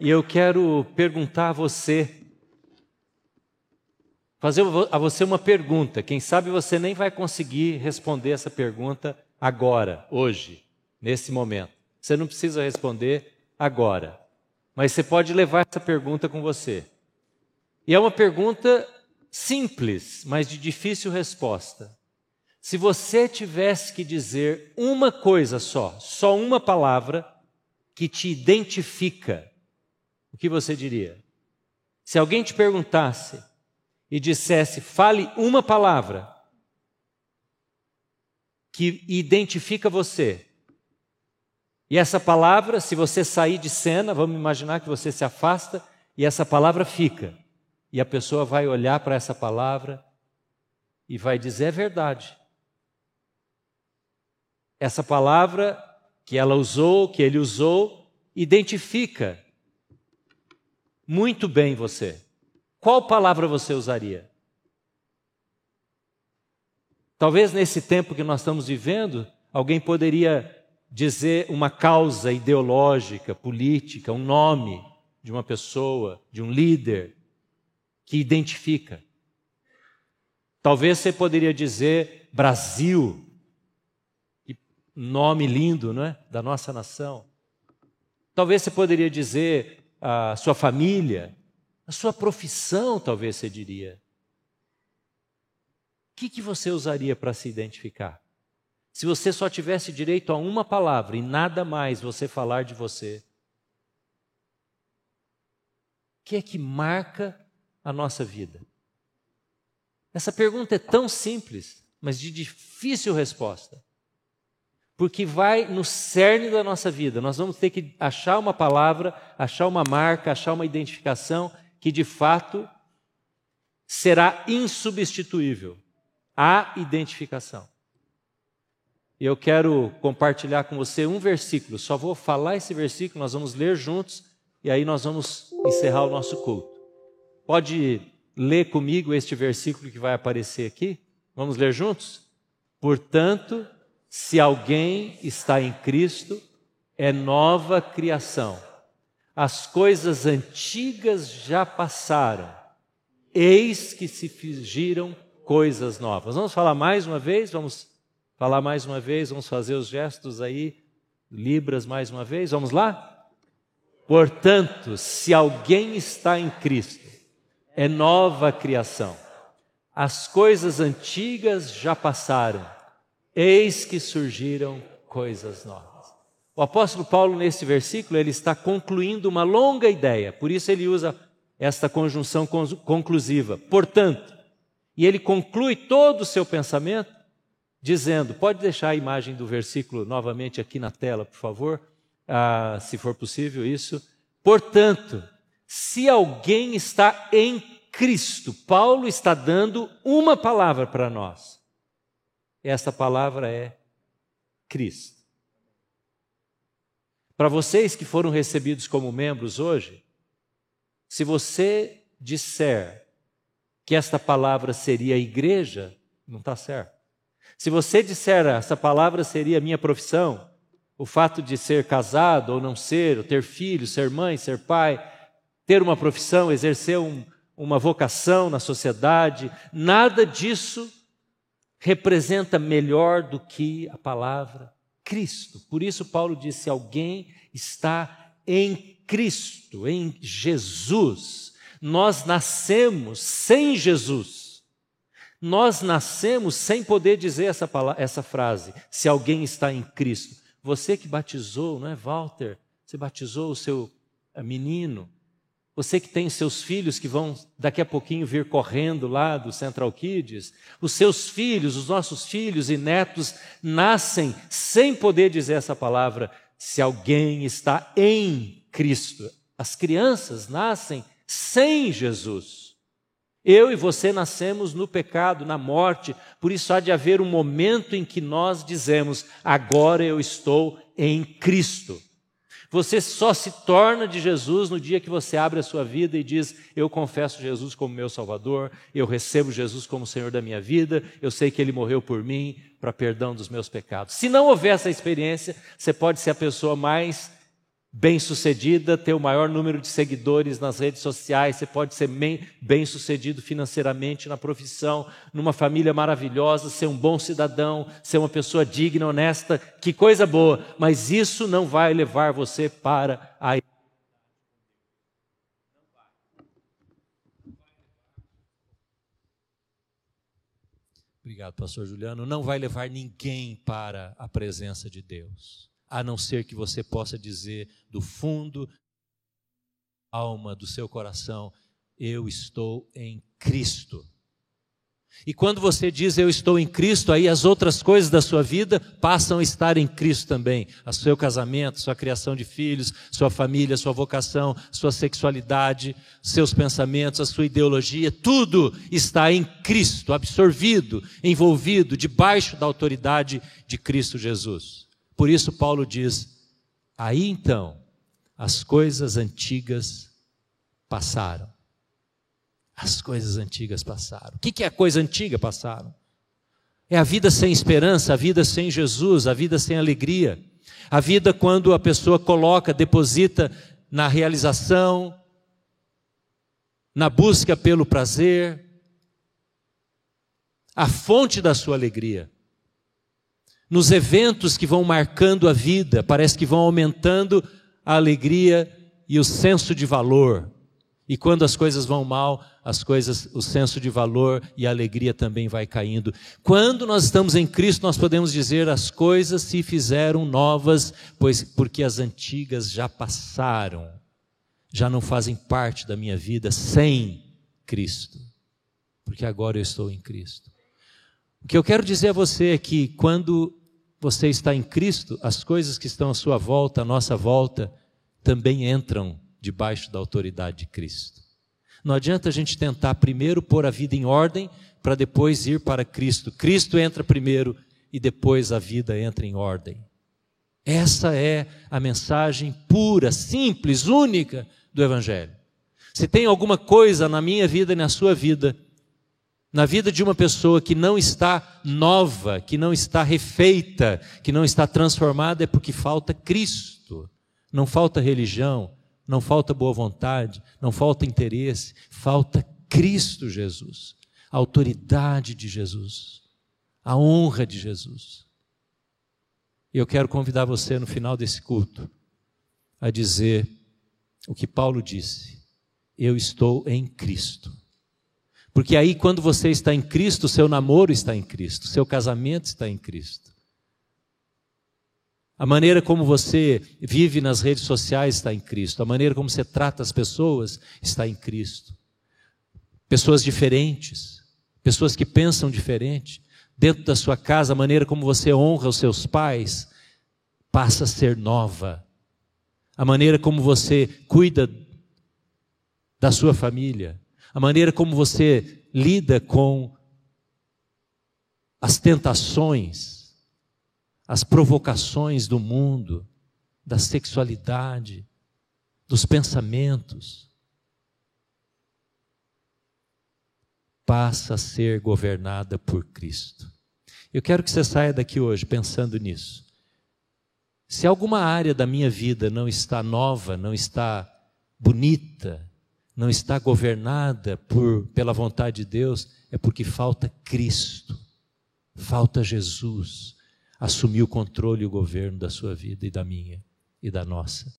E eu quero perguntar a você, fazer a você uma pergunta. Quem sabe você nem vai conseguir responder essa pergunta agora, hoje, nesse momento. Você não precisa responder agora, mas você pode levar essa pergunta com você. E é uma pergunta simples, mas de difícil resposta. Se você tivesse que dizer uma coisa só, só uma palavra que te identifica, o que você diria? Se alguém te perguntasse e dissesse, fale uma palavra que identifica você, e essa palavra, se você sair de cena, vamos imaginar que você se afasta e essa palavra fica. E a pessoa vai olhar para essa palavra e vai dizer: é verdade. Essa palavra que ela usou, que ele usou, identifica muito bem você. Qual palavra você usaria? Talvez nesse tempo que nós estamos vivendo, alguém poderia dizer uma causa ideológica, política, um nome de uma pessoa, de um líder que identifica. Talvez você poderia dizer Brasil, nome lindo, não é? Da nossa nação. Talvez você poderia dizer a sua família, a sua profissão, talvez você diria. O que, que você usaria para se identificar? Se você só tivesse direito a uma palavra e nada mais você falar de você, o que é que marca a nossa vida? Essa pergunta é tão simples, mas de difícil resposta. Porque vai no cerne da nossa vida. Nós vamos ter que achar uma palavra, achar uma marca, achar uma identificação que de fato será insubstituível. A identificação. E eu quero compartilhar com você um versículo, só vou falar esse versículo, nós vamos ler juntos e aí nós vamos encerrar o nosso culto. Pode ler comigo este versículo que vai aparecer aqui? Vamos ler juntos? Portanto, se alguém está em Cristo, é nova criação. As coisas antigas já passaram, eis que se fingiram coisas novas. Vamos falar mais uma vez? Vamos falar mais uma vez, vamos fazer os gestos aí, Libras mais uma vez, vamos lá? Portanto, se alguém está em Cristo, é nova criação. As coisas antigas já passaram, eis que surgiram coisas novas. O apóstolo Paulo, nesse versículo, ele está concluindo uma longa ideia, por isso ele usa esta conjunção conclusiva. Portanto, e ele conclui todo o seu pensamento dizendo: pode deixar a imagem do versículo novamente aqui na tela, por favor, ah, se for possível isso. Portanto, se alguém está em Cristo, Paulo está dando uma palavra para nós. Essa palavra é Cristo. Para vocês que foram recebidos como membros hoje, se você disser que esta palavra seria igreja, não está certo. Se você disser essa palavra seria minha profissão, o fato de ser casado ou não ser, ou ter filhos, ser mãe, ser pai, ter uma profissão, exercer um, uma vocação na sociedade, nada disso representa melhor do que a palavra Cristo. Por isso, Paulo disse: alguém está em Cristo, em Jesus. Nós nascemos sem Jesus. Nós nascemos sem poder dizer essa, palavra, essa frase, se alguém está em Cristo. Você que batizou, não é, Walter? Você batizou o seu eh, menino. Você que tem seus filhos que vão daqui a pouquinho vir correndo lá do Central Kids. Os seus filhos, os nossos filhos e netos nascem sem poder dizer essa palavra, se alguém está em Cristo. As crianças nascem sem Jesus. Eu e você nascemos no pecado, na morte, por isso há de haver um momento em que nós dizemos: agora eu estou em Cristo. Você só se torna de Jesus no dia que você abre a sua vida e diz: Eu confesso Jesus como meu Salvador, eu recebo Jesus como Senhor da minha vida, eu sei que Ele morreu por mim para perdão dos meus pecados. Se não houver essa experiência, você pode ser a pessoa mais bem-sucedida, ter o maior número de seguidores nas redes sociais, você pode ser bem-sucedido financeiramente na profissão, numa família maravilhosa, ser um bom cidadão, ser uma pessoa digna, honesta, que coisa boa, mas isso não vai levar você para a Obrigado, pastor Juliano. Não vai levar ninguém para a presença de Deus, a não ser que você possa dizer do fundo alma do seu coração: eu estou em Cristo. E quando você diz eu estou em Cristo, aí as outras coisas da sua vida passam a estar em Cristo também. O seu casamento, sua criação de filhos, sua família, sua vocação, sua sexualidade, seus pensamentos, a sua ideologia, tudo está em Cristo, absorvido, envolvido, debaixo da autoridade de Cristo Jesus. Por isso Paulo diz: aí então as coisas antigas passaram as coisas antigas passaram. O que é a coisa antiga passaram? É a vida sem esperança, a vida sem Jesus, a vida sem alegria. A vida quando a pessoa coloca, deposita na realização, na busca pelo prazer, a fonte da sua alegria. Nos eventos que vão marcando a vida, parece que vão aumentando a alegria e o senso de valor. E quando as coisas vão mal, as coisas, o senso de valor e a alegria também vai caindo. Quando nós estamos em Cristo, nós podemos dizer as coisas se fizeram novas, pois porque as antigas já passaram, já não fazem parte da minha vida sem Cristo. Porque agora eu estou em Cristo. O que eu quero dizer a você é que quando você está em Cristo, as coisas que estão à sua volta, à nossa volta, também entram debaixo da autoridade de Cristo. Não adianta a gente tentar primeiro pôr a vida em ordem para depois ir para Cristo. Cristo entra primeiro e depois a vida entra em ordem. Essa é a mensagem pura, simples, única do Evangelho. Se tem alguma coisa na minha vida e na sua vida, na vida de uma pessoa que não está nova, que não está refeita, que não está transformada, é porque falta Cristo. Não falta religião, não falta boa vontade, não falta interesse, falta Cristo Jesus, a autoridade de Jesus, a honra de Jesus. E eu quero convidar você no final desse culto a dizer o que Paulo disse: Eu estou em Cristo. Porque aí, quando você está em Cristo, seu namoro está em Cristo, seu casamento está em Cristo. A maneira como você vive nas redes sociais está em Cristo. A maneira como você trata as pessoas está em Cristo. Pessoas diferentes, pessoas que pensam diferente. Dentro da sua casa, a maneira como você honra os seus pais passa a ser nova. A maneira como você cuida da sua família, a maneira como você lida com as tentações, as provocações do mundo, da sexualidade, dos pensamentos, passa a ser governada por Cristo. Eu quero que você saia daqui hoje pensando nisso. Se alguma área da minha vida não está nova, não está bonita, não está governada por, pela vontade de Deus, é porque falta Cristo, falta Jesus, assumir o controle e o governo da sua vida e da minha e da nossa.